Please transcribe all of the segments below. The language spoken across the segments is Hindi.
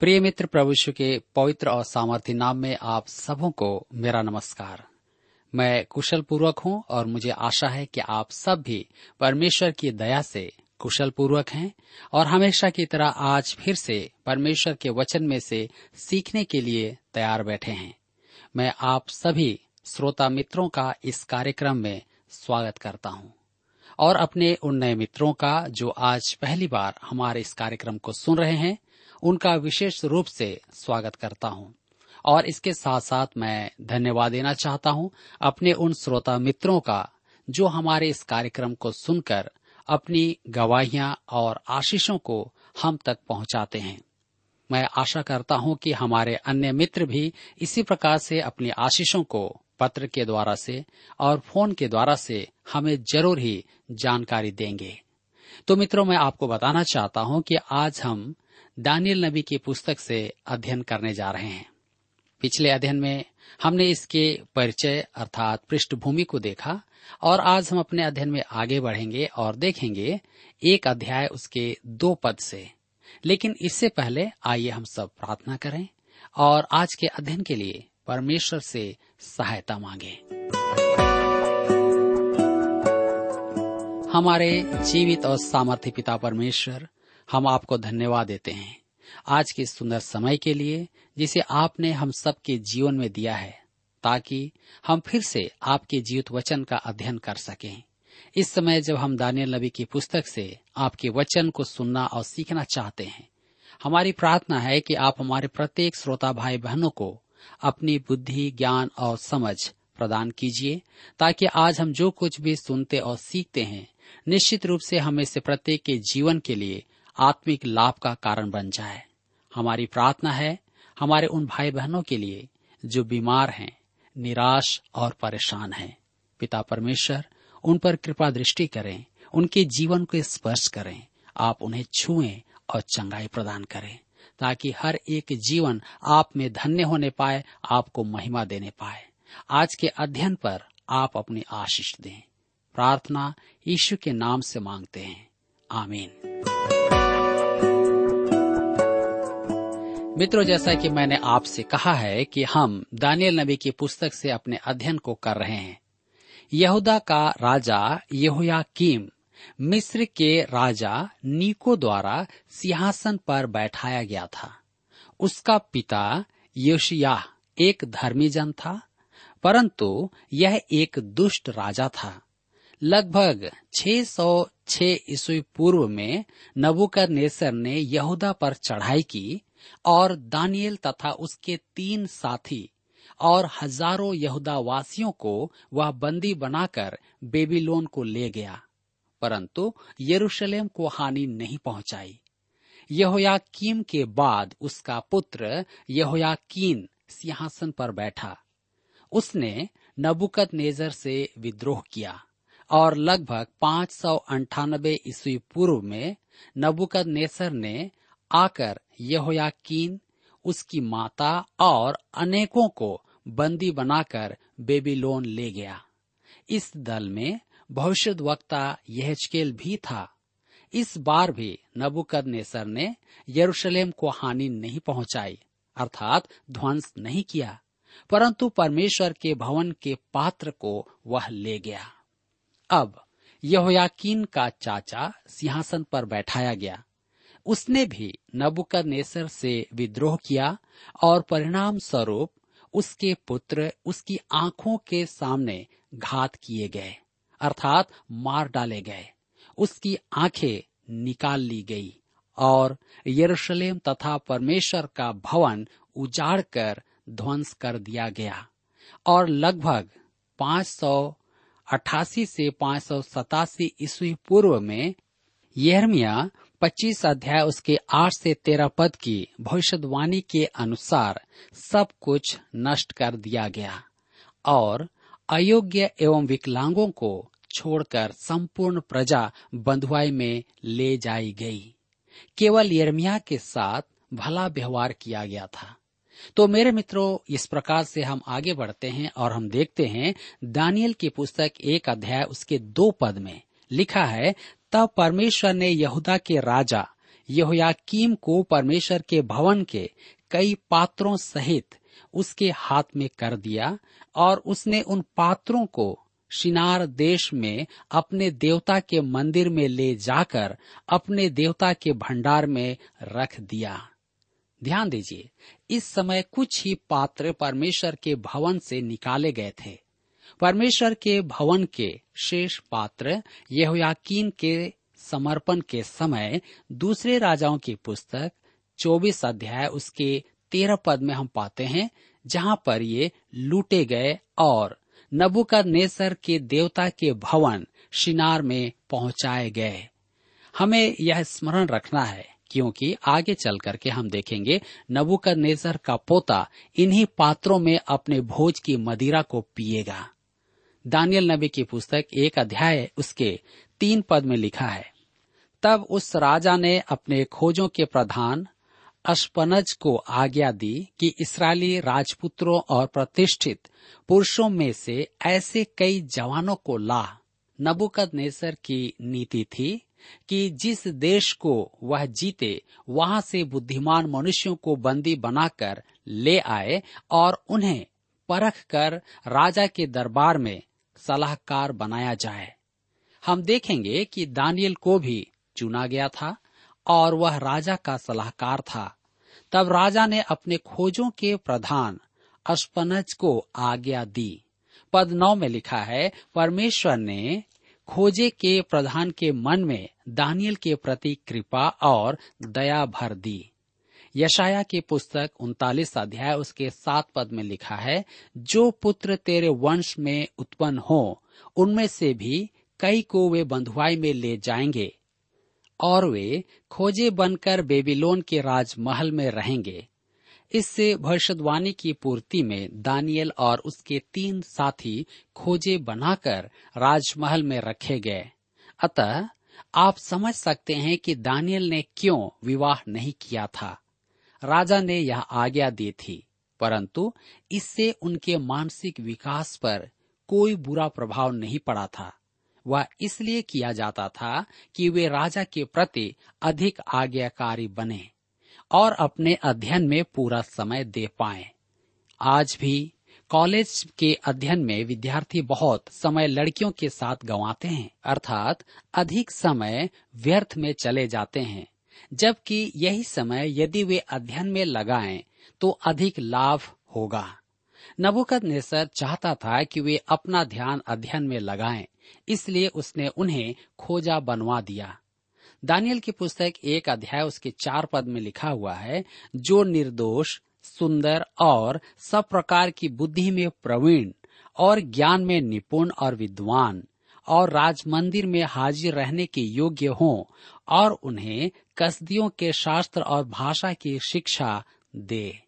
प्रिय मित्र, प्रभु यीशु के पवित्र और सामर्थ्य नाम में आप सबों को मेरा नमस्कार। मैं कुशल पूर्वक हूँ और मुझे आशा है कि आप सब भी परमेश्वर की दया से कुशल पूर्वक हैं और हमेशा की तरह आज फिर से परमेश्वर के वचन में से सीखने के लिए तैयार बैठे हैं। मैं आप सभी श्रोता मित्रों का इस कार्यक्रम में स्वागत करता हूँ और अपने उन नए मित्रों का जो आज पहली बार हमारे इस कार्यक्रम को सुन रहे हैं उनका विशेष रूप से स्वागत करता हूँ। और इसके साथ साथ मैं धन्यवाद देना चाहता हूँ अपने उन श्रोता मित्रों का, जो हमारे इस कार्यक्रम को सुनकर अपनी गवाहियाँ और आशीषों को हम तक पहुंचाते हैं। मैं आशा करता हूँ कि हमारे अन्य मित्र भी इसी प्रकार से अपनी आशीषों को पत्र के द्वारा से और फ़ोन के द्वारा से हमें ज़रूर ही जानकारी देंगे। तो मित्रों, मैं आपको बताना चाहता हूँ कि आज हम दानियल नबी की पुस्तक से अध्ययन करने जा रहे हैं। पिछले अध्ययन में हमने इसके परिचय अर्थात पृष्ठभूमि को देखा और आज हम अपने अध्ययन में आगे बढ़ेंगे और देखेंगे एक अध्याय उसके दो पद से। लेकिन इससे पहले आइए हम सब प्रार्थना करें और आज के अध्ययन के लिए परमेश्वर से सहायता मांगे। हमारे जीवित और सामर्थ्य पिता परमेश्वर हम आपको धन्यवाद देते हैं। आज के सुंदर समय के लिए, जिसे आपने हम सबके जीवन में दिया है, ताकि हम फिर से आपके जीवित वचन का अध्ययन कर सकें। इस समय जब हम दानियल नबी की पुस्तक से आपके वचन को सुनना और सीखना चाहते हैं, हमारी प्रार्थना है कि आप हमारे प्रत्येक श्रोता भाई बहनों को अपनी बुद्धि, ज्ञान और समझ प्रदान कीजिए, ताकि आज हम जो कुछ भी सुनते और सीखते हैं, निश्चित रूप से हम इसे प्रत्येक के जीवन के लिए आत्मिक लाभ का कारण बन जाए। हमारी प्रार्थना है हमारे उन भाई बहनों के लिए जो बीमार हैं, निराश और परेशान हैं। पिता परमेश्वर, उन पर कृपा दृष्टि करें, उनके जीवन को स्पर्श करें, आप उन्हें छुएँ और चंगाई प्रदान करें, ताकि हर एक जीवन आप में धन्य होने पाए, आपको महिमा देने पाए। आज के अध्ययन पर आप अपनी आशीष दें। प्रार्थना यीशु के नाम से मांगते हैं। आमीन। मित्रों, जैसा कि मैंने आपसे कहा है कि हम दानियल नबी की पुस्तक से अपने अध्ययन को कर रहे हैं। यहूदा का राजा यहोयाकीम मिस्र के राजा नीको द्वारा सिंहासन पर बैठाया गया था। उसका पिता योशिया एक धर्मी जन था, परंतु यह एक दुष्ट राजा था। लगभग 606 ईस्वी पूर्व में नबुकर नेसर ने यहूदा पर चढ़ाई की और दानियल तथा उसके तीन साथी और हज़ारों यहूदा वासियों को वह बंदी बनाकर बेबीलोन को ले गया। परंतु यरूशलेम को हानि नहीं पहुंचाई। यहोयाकीम के बाद उसका पुत्र यहोयाकीन सिंहासन पर बैठा। उसने नबुकत नेजर से विद्रोह किया और लगभग पाँच सौ अंठानबे ईस्वी पूर्व में नबुकद नेसर ने आकर यहोयाकीन, उसकी माता और अनेकों को बंदी बनाकर बेबीलोन ले गया। इस दल में भविष्य वक्ता यहचकेल भी था। इस बार भी नबुकद नेसर ने यरूशलेम को हानि नहीं पहुंचाई, अर्थात ध्वंस नहीं किया, परंतु परमेश्वर के भवन के पात्र को वह ले गया। अब यहोयाकीन का चाचा सिंहासन पर बैठाया गया। उसने भी नबुकद नेसर से विद्रोह किया और परिणाम स्वरूप उसके पुत्र उसकी आँखों के सामने घात किए गए, अर्थात मार डाले गए। उसकी आँखें निकाल ली गई और यरूशलेम तथा परमेश्वर का भवन उजाड़ कर ध्वंस कर दिया गया और लगभग पाँच सौ अठासी से पाँच सौ सतासी ईस्वी पूर्व में यर्मिया पच्चीस अध्याय उसके आठ से तेरह पद की भविष्यवाणी के अनुसार सब कुछ नष्ट कर दिया गया और अयोग्य एवं विकलांगों को छोड़कर संपूर्ण प्रजा बंधुआई में ले जाई गई। केवल यर्मिया के साथ भला व्यवहार किया गया था। तो मेरे मित्रों, इस प्रकार से हम आगे बढ़ते हैं और हम देखते हैं दानियल की पुस्तक एक अध्याय उसके दो पद में लिखा है तब परमेश्वर ने यहूदा के राजा यहोयाकीम को परमेश्वर के भवन के कई पात्रों सहित उसके हाथ में कर दिया और उसने उन पात्रों को शिनार देश में अपने देवता के मंदिर में ले जाकर अपने देवता के भंडार में रख दिया। ध्यान दीजिए, इस समय कुछ ही पात्र परमेश्वर के भवन से निकाले गए थे। परमेश्वर के भवन के शेष पात्र यहोयाकीन के समर्पण के समय दूसरे राजाओं की पुस्तक 24 अध्याय उसके तेरह पद में हम पाते हैं, जहाँ पर ये लूटे गए और नबुकद नेसर के देवता के भवन शिनार में पहुँचाए गए। हमें यह स्मरण रखना है, क्योंकि आगे चल करके हम देखेंगे नबुकद नेसर का पोता इन्हीं पात्रों में अपने भोज की मदिरा को पिएगा। दानियल नबी की पुस्तक एक अध्याय उसके तीन पद में लिखा है। तब उस राजा ने अपने खोजों के प्रधान अशपनज को आज्ञा दी कि इसराइली राजपुत्रों और प्रतिष्ठित पुरुषों में से ऐसे कई जवानों को ला। नबुकद नेसर की नीति थी कि जिस देश को वह जीते, वहाँ से बुद्धिमान मनुष्यों को बंदी बनाकर ले आए और उन्हें परख कर राजा के दरबार में सलाहकार बनाया जाए। हम देखेंगे कि दानियल को भी चुना गया था और वह राजा का सलाहकार था। तब राजा ने अपने खोजों के प्रधान अशपनज को आज्ञा दी। पद नौ में लिखा है, परमेश्वर ने खोजे के प्रधान के मन में दानियल के प्रति कृपा और दया भर दी। यशाया की पुस्तक उनतालीस अध्याय, उसके सात पद में लिखा है, जो पुत्र तेरे वंश में उत्पन्न हो, उनमें से भी कई को वे बंधुआई में ले जाएँगे और वे खोजे बनकर बेबीलोन के राजमहल में रहेंगे। इससे भविष्यवाणी की पूर्ति में दानियल और उसके तीन साथी खोजे बनाकर राजमहल में रखे गए। अतः आप समझ सकते हैं कि दानियल ने क्यों विवाह नहीं किया था। राजा ने यह आज्ञा दी थी, परंतु इससे उनके मानसिक विकास पर कोई बुरा प्रभाव नहीं पड़ा था। वह इसलिए किया जाता था कि वे राजा के प्रति अधिक आज्ञाकारी बने और अपने अध्ययन में पूरा समय दे पाए। आज भी कॉलेज के अध्ययन में विद्यार्थी बहुत समय लड़कियों के साथ गंवाते हैं, अर्थात अधिक समय व्यर्थ में चले जाते हैं। जबकि यही समय यदि वे अध्ययन में लगाएँ तो अधिक लाभ होगा। नबुकद नेसर चाहता था कि वे अपना ध्यान अध्ययन में लगाएँ, इसलिए उसने उन्हें खोजा बनवा दिया। दानियल की पुस्तक एक अध्याय उसके चार पद में लिखा हुआ है, जो निर्दोष, सुंदर और सब प्रकार की बुद्धि में प्रवीण और ज्ञान में निपुण और विद्वान और राज मंदिर में हाजिर रहने के योग्य हों और उन्हें कसदियों के शास्त्र और भाषा की शिक्षा दे।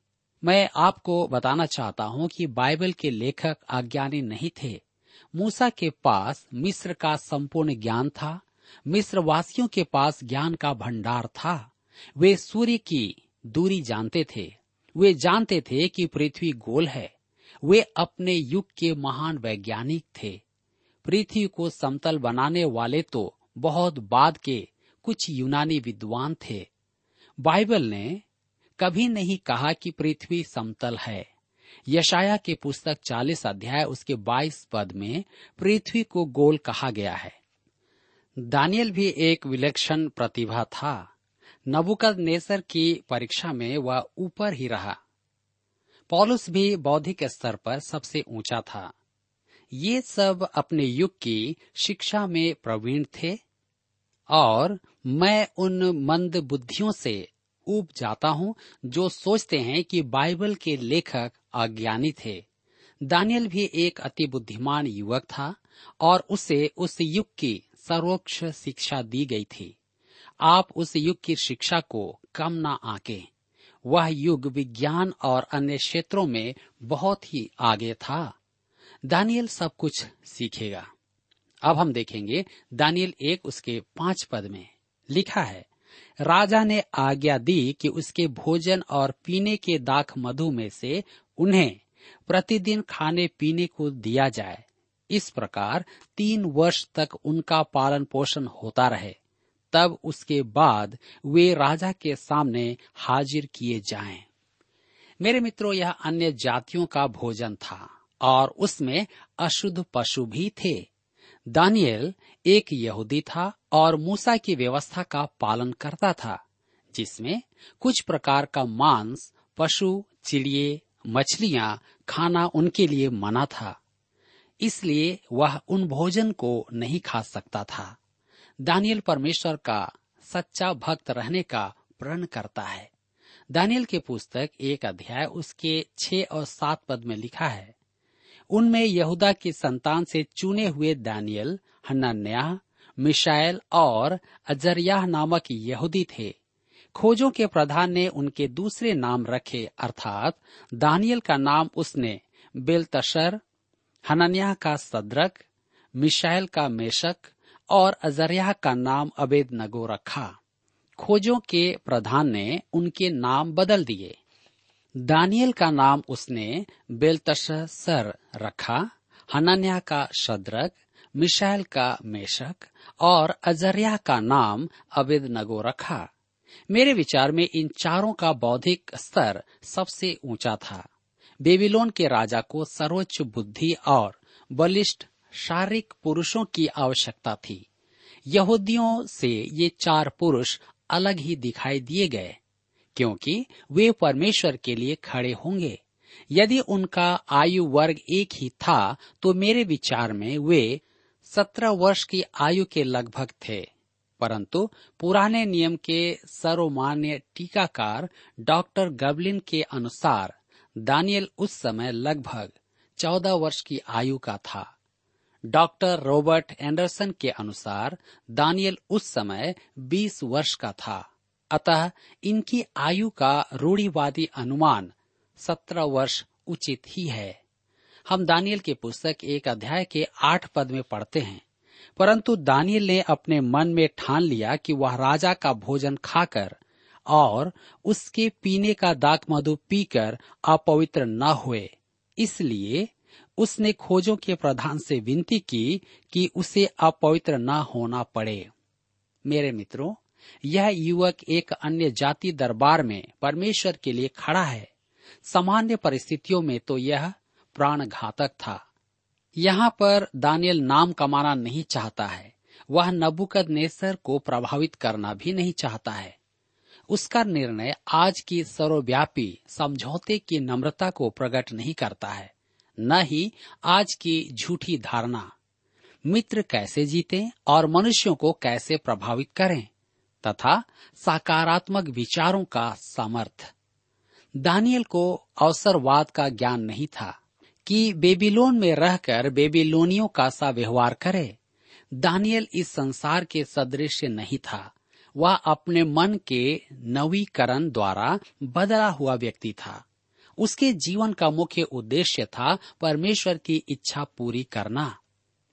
मैं आपको बताना चाहता हूँ कि बाइबल के लेखक अज्ञानी नहीं थे। मूसा के पास मिस्र का संपूर्ण ज्ञान था। मिस्र वासियों के पास ज्ञान का भंडार था। वे सूर्य की दूरी जानते थे। वे जानते थे कि पृथ्वी गोल है। वे अपने युग के महान वैज्ञानिक थे। पृथ्वी को समतल बनाने वाले तो बहुत बाद के कुछ यूनानी विद्वान थे। बाइबल ने कभी नहीं कहा कि पृथ्वी समतल है। यशाया के पुस्तक 40 अध्याय, उसके 22 पद में पृथ्वी को गोल कहा गया है। दानियल भी एक विलक्षण प्रतिभा था। नबुकद नेसर की परीक्षा में वह ऊपर ही रहा। पॉलुस भी बौद्धिक स्तर पर सबसे ऊँचा था। ये सब अपने युग की शिक्षा में प्रवीण थे और मैं उन मंद बुद्धियों से उब जाता हूँ जो सोचते हैं कि बाइबल के लेखक अज्ञानी थे। दानियल भी एक अति बुद्धिमान युवक था और उसे उस युग की सर्वोच्च शिक्षा दी गई थी। आप उस युग की शिक्षा को कम ना आके। वह युग विज्ञान और अन्य क्षेत्रों में बहुत ही आगे था। दानियल सब कुछ सीखेगा। अब हम देखेंगे दानियल एक उसके पाँच पद में। लिखा है, राजा ने आज्ञा दी कि उसके भोजन और पीने के दाख मधु में से उन्हें प्रतिदिन खाने पीने को दिया जाए। इस प्रकार तीन वर्ष तक उनका पालन पोषण होता रहे। तब उसके बाद वे राजा के सामने हाजिर किए जाएँ। मेरे मित्रों, यह अन्य जातियों का भोजन था और उसमें अशुद्ध पशु भी थे। दानियल एक यहूदी था और मूसा की व्यवस्था का पालन करता था, जिसमें कुछ प्रकार का मांस, पशु, चिड़िए, मछलियाँ, खाना उनके लिए मना था। इसलिए वह उन भोजन को नहीं खा सकता था। दानियल परमेश्वर का सच्चा भक्त रहने का प्रण करता है। दानियल के पुस्तक एक अध्याय उसके छह और सात पद में लिखा है उनमें यहूदा की संतान से चुने हुए दानियल हनन्याह मिशाइल और अजरियाह नामक यहूदी थे। खोजों के प्रधान ने उनके दूसरे नाम रखे, अर्थात दानियल का नाम उसने बेलतशर, हनन्याह का सदरक मिशाइल का मेशक और अजरिया का नाम अबेद नगो रखा खोजों के प्रधान ने उनके नाम बदल दिए। दानियल का नाम उसने बेलतशर रखा, हनन्या का शद्रक, मिशाइल का मेशक और अजरिया का नाम अबेद नगो रखा। मेरे विचार में इन चारों का बौद्धिक स्तर सबसे ऊँचा था। बेबीलोन के राजा को सर्वोच्च बुद्धि और बलिष्ठ शारीरिक पुरुषों की आवश्यकता थी। यहूदियों से ये चार पुरुष अलग ही दिखाई दिए गए। क्योंकि वे परमेश्वर के लिए खड़े होंगे। यदि उनका आयु वर्ग एक ही था तो मेरे विचार में वे सत्रह वर्ष की आयु के लगभग थे। परंतु पुराने नियम के सर्वमान्य टीकाकार डॉक्टर गबलिन के अनुसार दानियल उस समय लगभग चौदह वर्ष की आयु का था। डॉक्टर रॉबर्ट एंडरसन के अनुसार दानियल उस समय 20 वर्ष का था। अतः इनकी आयु का रूढ़ीवादी अनुमान 17 वर्ष उचित ही है। हम दानियल की पुस्तक एक अध्याय के आठ पद में पढ़ते हैं। परंतु दानियल ने अपने मन में ठान लिया कि वह राजा का भोजन खाकर और उसके पीने का दाक मधु पीकर अपवित्र न हुए। इसलिए उसने खोजों के प्रधान से विनती की कि उसे अपवित्र न होना पड़े। मेरे मित्रों यह युवक एक अन्य जाति दरबार में परमेश्वर के लिए खड़ा है। सामान्य परिस्थितियों में तो यह प्राण घातक था। यहाँ पर दानियल नाम कमाना नहीं चाहता है। वह नबुकद नेसर को प्रभावित करना भी नहीं चाहता है। उसका निर्णय आज की सर्वव्यापी समझौते की नम्रता को प्रकट नहीं करता है। न ही आज की झूठी धारणा। मित्र कैसे जीते और मनुष्यों को कैसे प्रभावित करें? तथा सकारात्मक विचारों का सामर्थ। दानियल को अवसरवाद का ज्ञान नहीं था कि बेबीलोन में रहकर बेबीलोनियों का सा व्यवहार करे। दानियल इस संसार के सदृश नहीं था। वह अपने मन के नवीकरण द्वारा बदला हुआ व्यक्ति था। उसके जीवन का मुख्य उद्देश्य था परमेश्वर की इच्छा पूरी करना।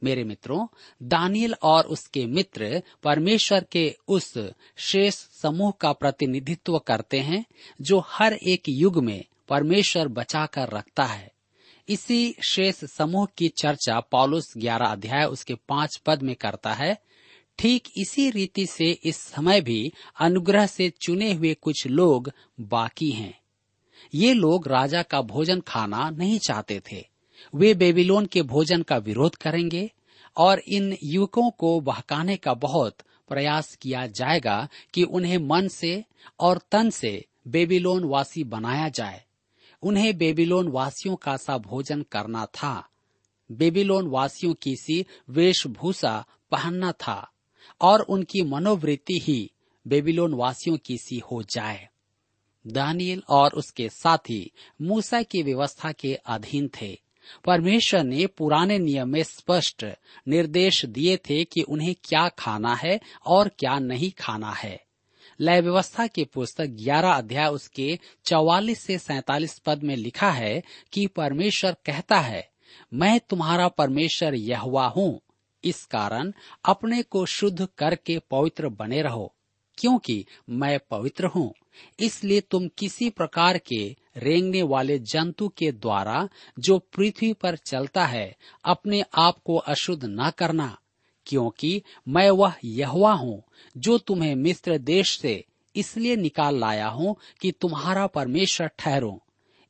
मेरे मित्रों, दानियल और उसके मित्र परमेश्वर के उस शेष समूह का प्रतिनिधित्व करते हैं, जो हर एक युग में परमेश्वर बचाकर रखता है। इसी शेष समूह की चर्चा पॉलुस ग्यारह अध्याय उसके पाँच पद में करता है। ठीक इसी रीति से इस समय भी अनुग्रह से चुने हुए कुछ लोग बाकी हैं। ये लोग राजा का भोजन खाना नहीं चाहते थे। वे बेबीलोन के भोजन का विरोध करेंगे और इन युवकों को बहकाने का बहुत प्रयास किया जाएगा कि उन्हें मन से और तन से बेबीलोन वासी बनाया जाए। उन्हें बेबीलोन वासियों का सा भोजन करना था। बेबीलोन वासियों की सी वेशभूषा पहनना था और उनकी मनोवृत्ति ही बेबीलोन वासियों की सी हो जाए। दानियल और उसके साथी मूसा की व्यवस्था के अधीन थे। परमेश्वर ने पुराने नियम में स्पष्ट निर्देश दिए थे कि उन्हें क्या खाना है और क्या नहीं खाना है। लय व्यवस्था की पुस्तक 11 अध्याय उसके 44 से 47 पद में लिखा है कि परमेश्वर कहता है, मैं तुम्हारा परमेश्वर यहवा हूँ। इस कारण अपने को शुद्ध करके पवित्र बने रहो, क्योंकि मैं पवित्र हूँ। इसलिए तुम किसी प्रकार के रेंगने वाले जंतु के द्वारा जो पृथ्वी पर चलता है, अपने आप को अशुद्ध न करना, क्योंकि मैं वह यहवा हूँ, जो तुम्हें मिस्र देश से इसलिए निकाल लाया हूँ कि तुम्हारा परमेश्वर ठहरो।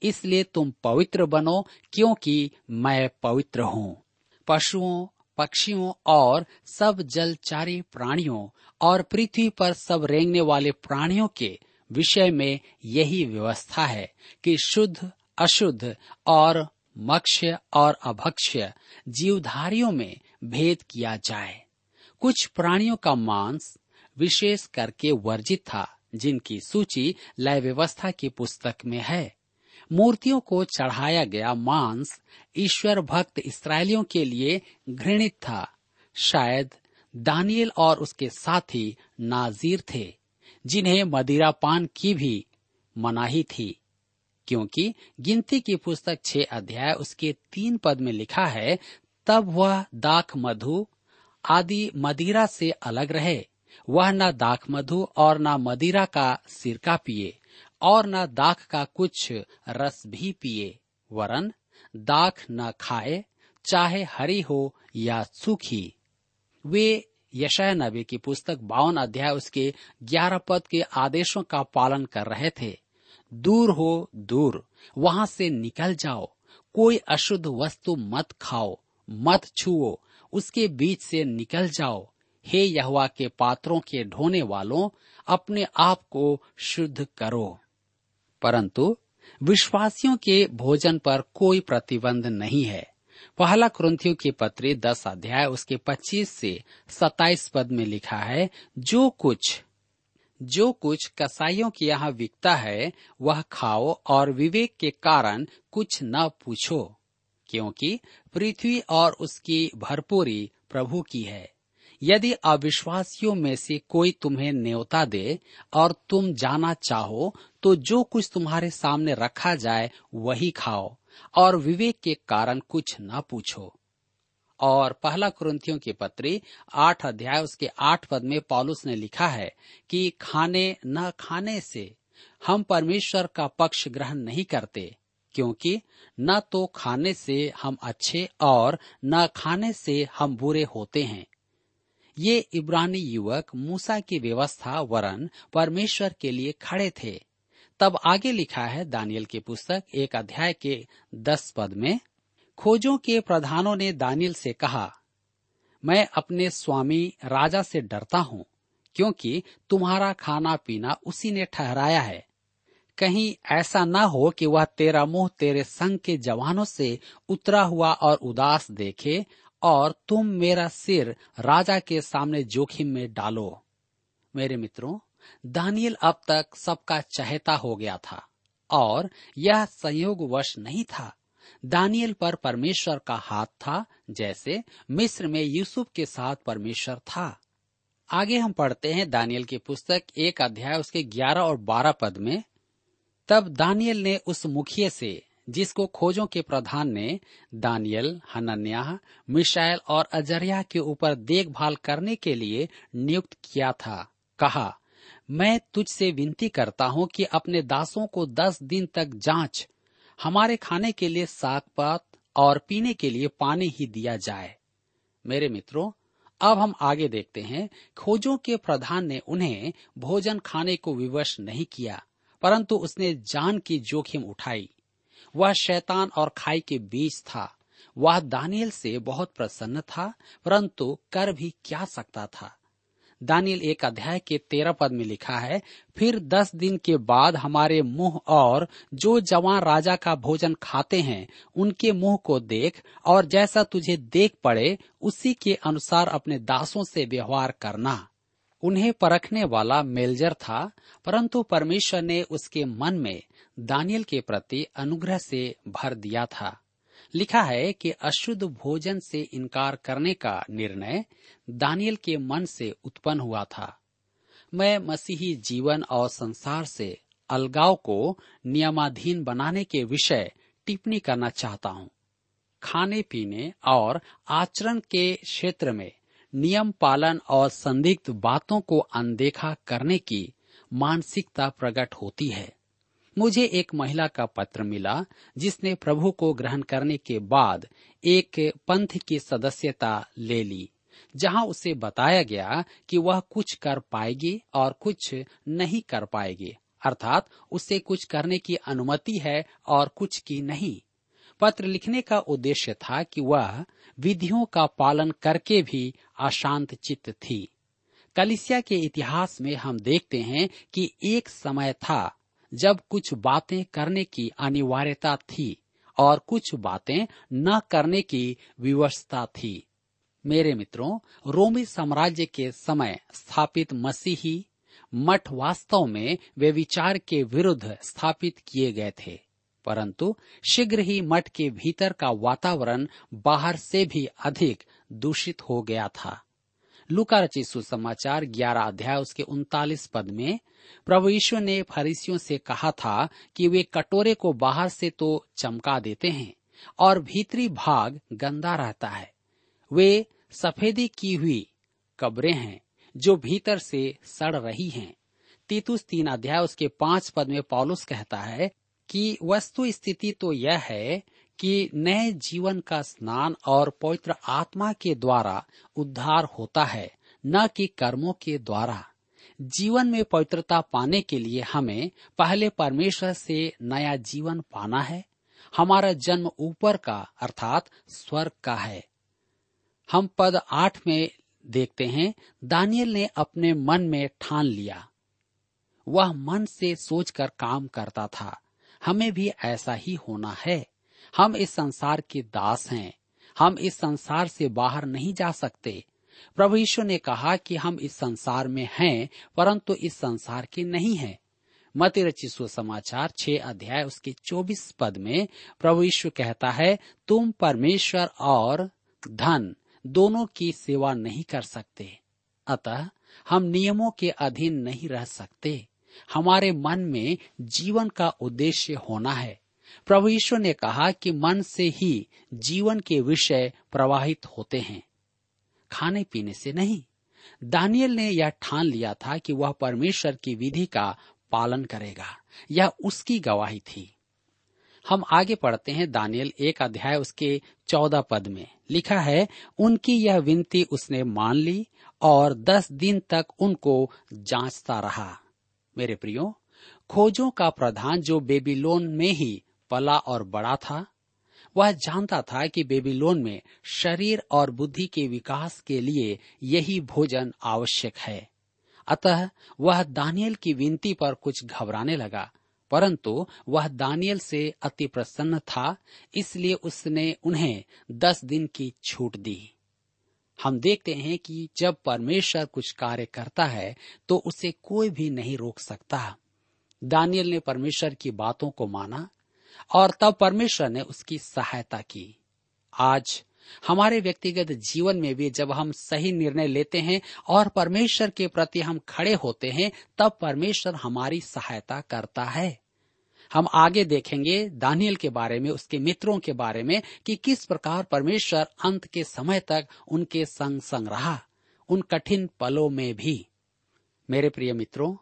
इसलिए तुम पवित्र बनो, क्योंकि मैं पवित्र हूँ। पशुओं, पक्षियों और सब जलचारी प्राणियों और पृथ्वी पर सब रेंगने वाले प्राणियों के विषय में यही व्यवस्था है कि शुद्ध, अशुद्ध और मक्ष्य और अभक्ष्य जीवधारियों में भेद किया जाए। कुछ प्राणियों का मांस विशेष करके वर्जित था, जिनकी सूची लय व्यवस्था की पुस्तक में है। मूर्तियों को चढ़ाया गया मांस ईश्वर भक्त इसराइलियों के लिए घृणित था। शायद दानियल और उसके साथी नाजीर थे। जिन्हें मदिरा पान की भी मनाही थी, क्योंकि गिनती की पुस्तक छह अध्याय उसके तीन पद में लिखा है, तब वह दाख मधु आदि मदिरा से अलग रहे। वह न दाख मधु और न मदिरा का सिरका पिए, और न दाख का कुछ रस भी पिए, वरन दाख न खाए, चाहे हरी हो या सूखी। वे यशया नबी की पुस्तक बावन अध्याय उसके ग्यारह पद के आदेशों का पालन कर रहे थे। दूर हो, दूर, वहाँ से निकल जाओ, कोई अशुद्ध वस्तु मत खाओ, मत छुओ, उसके बीच से निकल जाओ। हे यहवा के पात्रों के ढोने वालों, अपने आप को शुद्ध करो। परंतु विश्वासियों के भोजन पर कोई प्रतिबंध नहीं है। पहला क्रंथियो के पत्र दस अध्याय, उसके पच्चीस से सताइस पद में लिखा है, जो कुछ जो कुछ कसाईयों के यहाँ बिकता है, वह खाओ और विवेक के कारण कुछ न पूछो, क्योंकि पृथ्वी और उसकी भरपूरी प्रभु की है। यदि अविश्वासियों में से कोई तुम्हें न्योता दे और तुम जाना चाहो तो जो कुछ तुम्हारे सामने रखा जाए, वही खाओ, और विवेक के कारण कुछ न पूछो। और पहला कुरंथियों की पत्री, आठ अध्याय, उसके आठ पद में पॉलुस ने लिखा है कि खाने न खाने से हम परमेश्वर का पक्ष ग्रहण नहीं करते, क्योंकि न तो खाने से हम अच्छे और न खाने से हम बुरे होते हैं। ये इब्रानी युवक मूसा की व्यवस्था, वरन परमेश्वर के लिए खड़े थे। तब आगे लिखा है दानियल की पुस्तक, एक अध्याय के दस पद में, खोजों के प्रधानों ने दानियल से कहा, मैं अपने स्वामी राजा से डरता हूँ, क्योंकि तुम्हारा खाना पीना उसी ने ठहराया है। कहीं ऐसा न हो कि वह तेरा मुँह तेरे संग के जवानों से उतरा हुआ और उदास देखे और तुम मेरा सिर राजा के सामने जोखिम में डालो। मेरे मित्रों, दानियल अब तक सबका चहेता हो गया था और यह संयोग वश नहीं था। दानियल पर परमेश्वर का हाथ था, जैसे मिस्र में यूसुफ के साथ परमेश्वर था। आगे हम पढ़ते हैं दानियल की पुस्तक एक अध्याय उसके ग्यारह और बारह पद में। तब दानियल ने उस मुखिया से जिसको खोजों के प्रधान ने दानियल हनन्या मिशाइल और अजरिया के ऊपर देखभाल करने के लिए नियुक्त किया था, कहा, मैं तुझसे विनती करता हूँ कि अपने दासों को दस दिन तक जाँच, हमारे खाने के लिए साग पात और पीने के लिए पानी ही दिया जाए। मेरे मित्रों, अब हम आगे देखते हैं, खोजों के प्रधान ने उन्हें भोजन खाने को विवश नहीं किया, परंतु उसने जान की जोखिम उठाई। वह शैतान और खाई के बीच था। वह दानियल से बहुत प्रसन्न था, परंतु कर भी क्या सकता था? दानियल एक अध्याय के तेरह पद में लिखा है, फिर दस दिन के बाद हमारे मुँह और जो जवान राजा का भोजन खाते हैं, उनके मुँह को देख और जैसा तुझे देख पड़े, उसी के अनुसार अपने दासों से व्यवहार करना। उन्हें परखने वाला मेलजर था, परंतु परमेश्वर ने उसके मन में दानियल के प्रति अनुग्रह से भर दिया था। लिखा है कि अशुद्ध भोजन से इनकार करने का निर्णय दानियल के मन से उत्पन्न हुआ था। मैं मसीही जीवन और संसार से अलगाव को नियमाधीन बनाने के विषय टिप्पणी करना चाहता हूँ। खाने पीने और आचरण के क्षेत्र में नियम पालन और संदिग्ध बातों को अनदेखा करने की मानसिकता प्रकट होती है। मुझे एक महिला का पत्र मिला, जिसने प्रभु को ग्रहण करने के बाद एक पंथ की सदस्यता ले ली, जहाँ उसे बताया गया कि वह कुछ कर पाएगी और कुछ नहीं कर पाएगी, अर्थात उसे कुछ करने की अनुमति है और कुछ की नहीं। पत्र लिखने का उद्देश्य था कि वह विधियों का पालन करके भी अशांत चित्त थी। कलिसिया के इतिहास में हम देखते हैं कि एक समय था जब कुछ बातें करने की अनिवार्यता थी और कुछ बातें न करने की विवशता थी। मेरे मित्रों, रोमी साम्राज्य के समय स्थापित मसीही मठ वास्तव में वे विचार के विरुद्ध स्थापित किए गए थे, परंतु शीघ्र ही मठ के भीतर का वातावरण बाहर से भी अधिक दूषित हो गया था। लुका रचित सुसमाचार ग्यारह अध्याय उसके उनतालीस पद में, प्रभु ईश्वर ने फरीसियों से कहा था कि वे कटोरे को बाहर से तो चमका देते हैं और भीतरी भाग गंदा रहता है। वे सफेदी की हुई कब्रें हैं जो भीतर से सड़ रही हैं। तीतुस तीन अध्याय उसके पाँच पद में पॉलुस कहता है कि वस्तु स्थिति तो यह है कि नए जीवन का स्नान और पवित्र आत्मा के द्वारा उद्धार होता है, न कि कर्मों के द्वारा। जीवन में पवित्रता पाने के लिए हमें पहले परमेश्वर से नया जीवन पाना है। हमारा जन्म ऊपर का, अर्थात स्वर्ग का है। हम पद आठ में देखते हैं, दानियल ने अपने मन में ठान लिया। वह मन से सोचकर काम करता था। हमें भी ऐसा ही होना है। हम इस संसार के दास हैं। हम इस संसार से बाहर नहीं जा सकते। प्रभु यीशु ने कहा कि हम इस संसार में हैं, परंतु इस संसार के नहीं हैं। मती रचित समाचार छह अध्याय उसके चौबीस पद में प्रभु यीशु कहता है, तुम परमेश्वर और धन दोनों की सेवा नहीं कर सकते। अतः हम नियमों के अधीन नहीं रह सकते। हमारे मन में जीवन का उद्देश्य होना है। प्रभु ईश्वर ने कहा कि मन से ही जीवन के विषय प्रवाहित होते हैं। खाने पीने से नहीं। दानियल ने यह ठान लिया था कि वह परमेश्वर की विधि का पालन करेगा यह उसकी गवाही थी। हम आगे पढ़ते हैं दानियल एक अध्याय उसके चौदह पद में। लिखा है, उनकी यह विनती उसने मान ली और दस दिन तक उनको जांचता रहा। मेरे प्रियो, खोजों का प्रधान जो बेबीलोन में ही पला और बड़ा था। वह जानता था कि बेबीलोन में शरीर और बुद्धि के विकास के लिए यही भोजन आवश्यक है। अतः वह दानियल की विनती पर कुछ घबराने लगा, परंतु वह दानियल से अति प्रसन्न था, इसलिए उसने उन्हें दस दिन की छूट दी। हम देखते हैं कि जब परमेश्वर कुछ कार्य करता है तो उसे कोई भी नहीं रोक सकता। दानियल ने परमेश्वर की बातों को माना और तब परमेश्वर ने उसकी सहायता की। आज हमारे व्यक्तिगत जीवन में भी जब हम सही निर्णय लेते हैं और परमेश्वर के प्रति हम खड़े होते हैं, तब परमेश्वर हमारी सहायता करता है। हम आगे देखेंगे दानियल के बारे में, उसके मित्रों के बारे में कि किस प्रकार परमेश्वर अंत के समय तक उनके संग संग रहा, उन कठिन पलों में भी। मेरे प्रिय मित्रों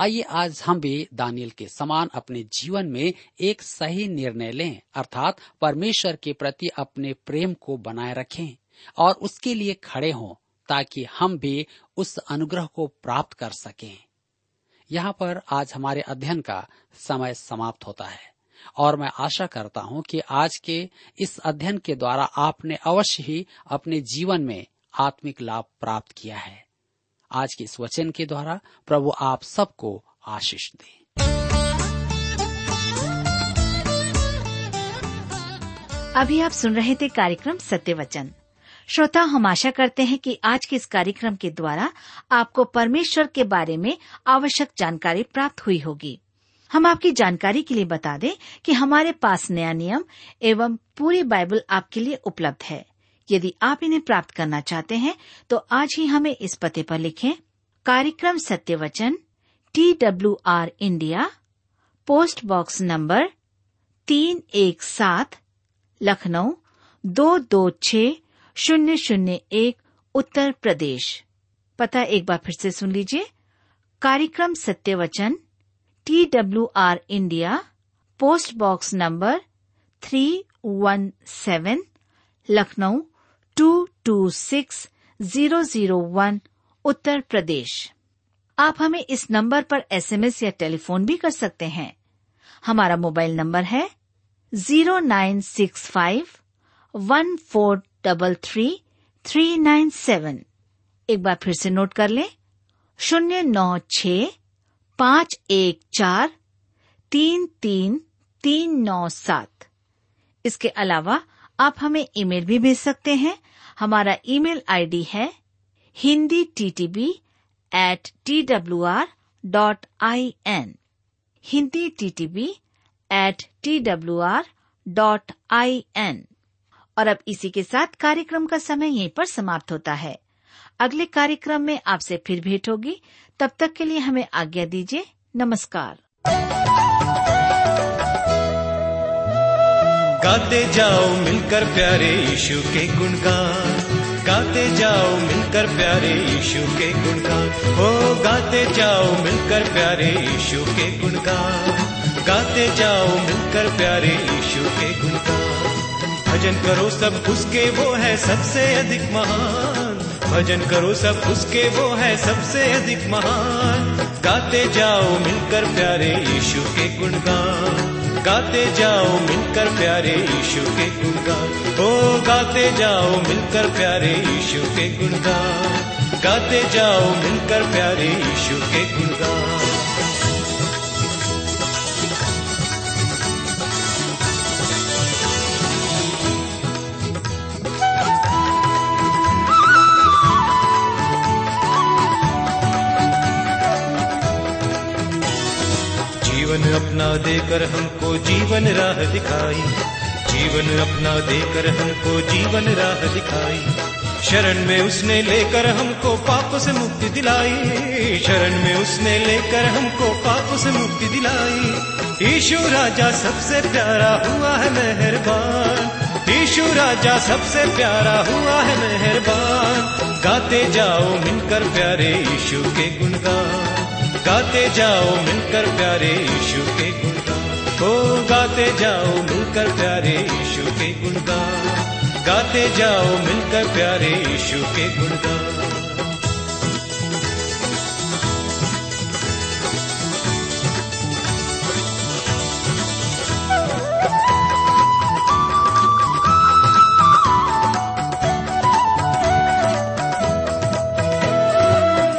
आइए आज हम भी दानियल के समान अपने जीवन में एक सही निर्णय लें, अर्थात परमेश्वर के प्रति अपने प्रेम को बनाए रखें और उसके लिए खड़े हों ताकि हम भी उस अनुग्रह को प्राप्त कर सकें। यहाँ पर आज हमारे अध्ययन का समय समाप्त होता है और मैं आशा करता हूँ कि आज के इस अध्ययन के द्वारा आपने अवश्य ही अपने जीवन में आत्मिक लाभ प्राप्त किया है। आज के इस वचन के द्वारा प्रभु आप सबको आशीष दे। अभी आप सुन रहे थे कार्यक्रम सत्य वचन। श्रोता, हम आशा करते हैं कि आज के इस कार्यक्रम के द्वारा आपको परमेश्वर के बारे में आवश्यक जानकारी प्राप्त हुई होगी। हम आपकी जानकारी के लिए बता दें कि हमारे पास नया नियम एवं पूरी बाइबल आपके लिए उपलब्ध है। यदि आप इन्हें प्राप्त करना चाहते हैं तो आज ही हमें इस पते पर लिखें, कार्यक्रम Satyavachan T W R India post box number तीन एक सात, लखनऊ, दो दो छ शून्य शून्य एक, उत्तर प्रदेश। पता एक बार फिर से सुन लीजिए। कार्यक्रम Satyavachan T W R India post box number three one seven Lucknow two two six zero zero one Uttar Pradesh. आप हमें इस नंबर पर एसएमएस या टेलीफोन भी कर सकते हैं। हमारा मोबाइल नंबर है zero nine six five one four double three three nine seven एक बार फिर से नोट कर लें। शून्य नौ छ पाँच एक चार तीन तीन तीन नौ सात। इसके अलावा आप हमें ईमेल भी भेज सकते हैं हमारा ईमेल आईडी है Hindi T T B at T W R dot I N Hindi T T B at T W R dot I N और अब इसी के साथ कार्यक्रम का समय यहीं पर समाप्त होता है। अगले कार्यक्रम में आपसे फिर भेंट होगी। तब तक के लिए हमें आज्ञा दीजिए। नमस्कार। गाते जाओ मिलकर प्यारे यीशु के गुणगान। गाते जाओ मिलकर प्यारे यीशु के गुणगान। हो, गाते जाओ मिलकर प्यारे यीशु के गुणगान। गाते जाओ मिलकर प्यारे यीशु के गुणगान। भजन करो सब उसके, वो है सबसे अधिक महान। भजन करो सब उसके, वो है सबसे अधिक महान। गाते जाओ मिलकर प्यारे यीशु के गुणगान। गाते जाओ मिलकर प्यारे यीशु के गुणगान। ओ, गाते जाओ मिलकर प्यारे यीशु के गुणगान। गाते जाओ मिलकर प्यारे यीशु के गुणगान। देकर हमको जीवन राह दिखाई। जीवन अपना देकर हमको जीवन राह दिखाई। शरण में उसने लेकर हमको पाप से मुक्ति दिलाई। शरण में उसने लेकर हमको पाप से मुक्ति दिलाई। ईशु राजा सबसे प्यारा हुआ है मेहरबान। ईशु राजा सबसे प्यारा हुआ है मेहरबान। गाते जाओ मिलकर प्यारे ईशु के गुणगान। गाते जाओ मिलकर प्यारे यीशु के गुणगान। ओ गाते जाओ मिलकर प्यारे यीशु के गुणगान। गाते जाओ मिलकर प्यारे यीशु के गुणगान।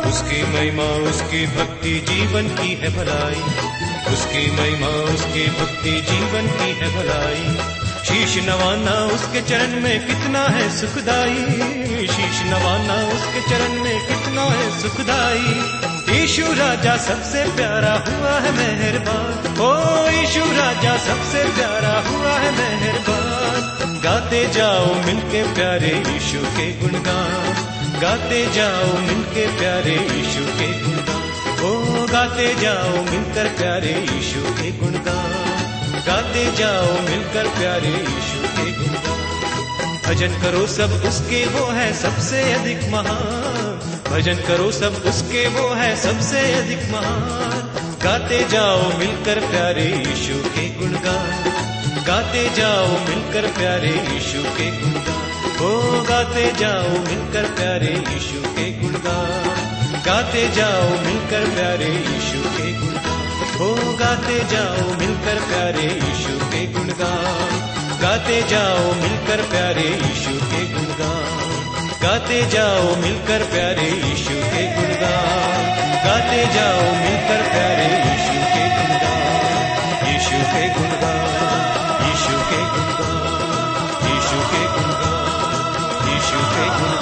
उसकी महिमा, उसकी भक्ति जीवन की है भलाई। उसकी महिमा, उसकी भक्ति जीवन की है भलाई। शीश नवाना, उसके चरण में कितना है सुखदाई। शीश नवाना, उसके चरण में कितना है सुखदाई। ईशु राजा सबसे प्यारा हुआ है मेहरबान। ओ, ईशु राजा सबसे प्यारा हुआ है मेहरबान। गाते जाओ मिलके प्यारे ईशु के गुणगान। गाते जाओ मिलके प्यारे ईशु के गुणगान। गाते जाओ, मिलकर प्यारे यीशु के गुणगान। गाते जाओ, मिलकर प्यारे यीशु के गुणगान। भजन करो सब उसके, वो है सबसे अधिक महान। भजन करो सब उसके, वो है सबसे अधिक महान। गाते जाओ, मिलकर प्यारे यीशु के गुणगान। गाते जाओ, मिलकर प्यारे यीशु के गुणगान। ओ, गाते जाओ, मिलकर प्यारे यीशु के गुणगान। गाते जाओ मिलकर प्यारे यीशु के गुणगान। ओ गाते जाओ मिलकर प्यारे यीशु के गुणगान। गाते जाओ मिलकर प्यारे यीशु के गुणगान। गाते जाओ मिलकर प्यारे यीशु के गुणगान। गाते जाओ मिलकर प्यारे यीशु के गुणगान। यीशु के गुणगान, यीशु के गुणगान, यीशु के गुणगान, यीशु के गुणगान।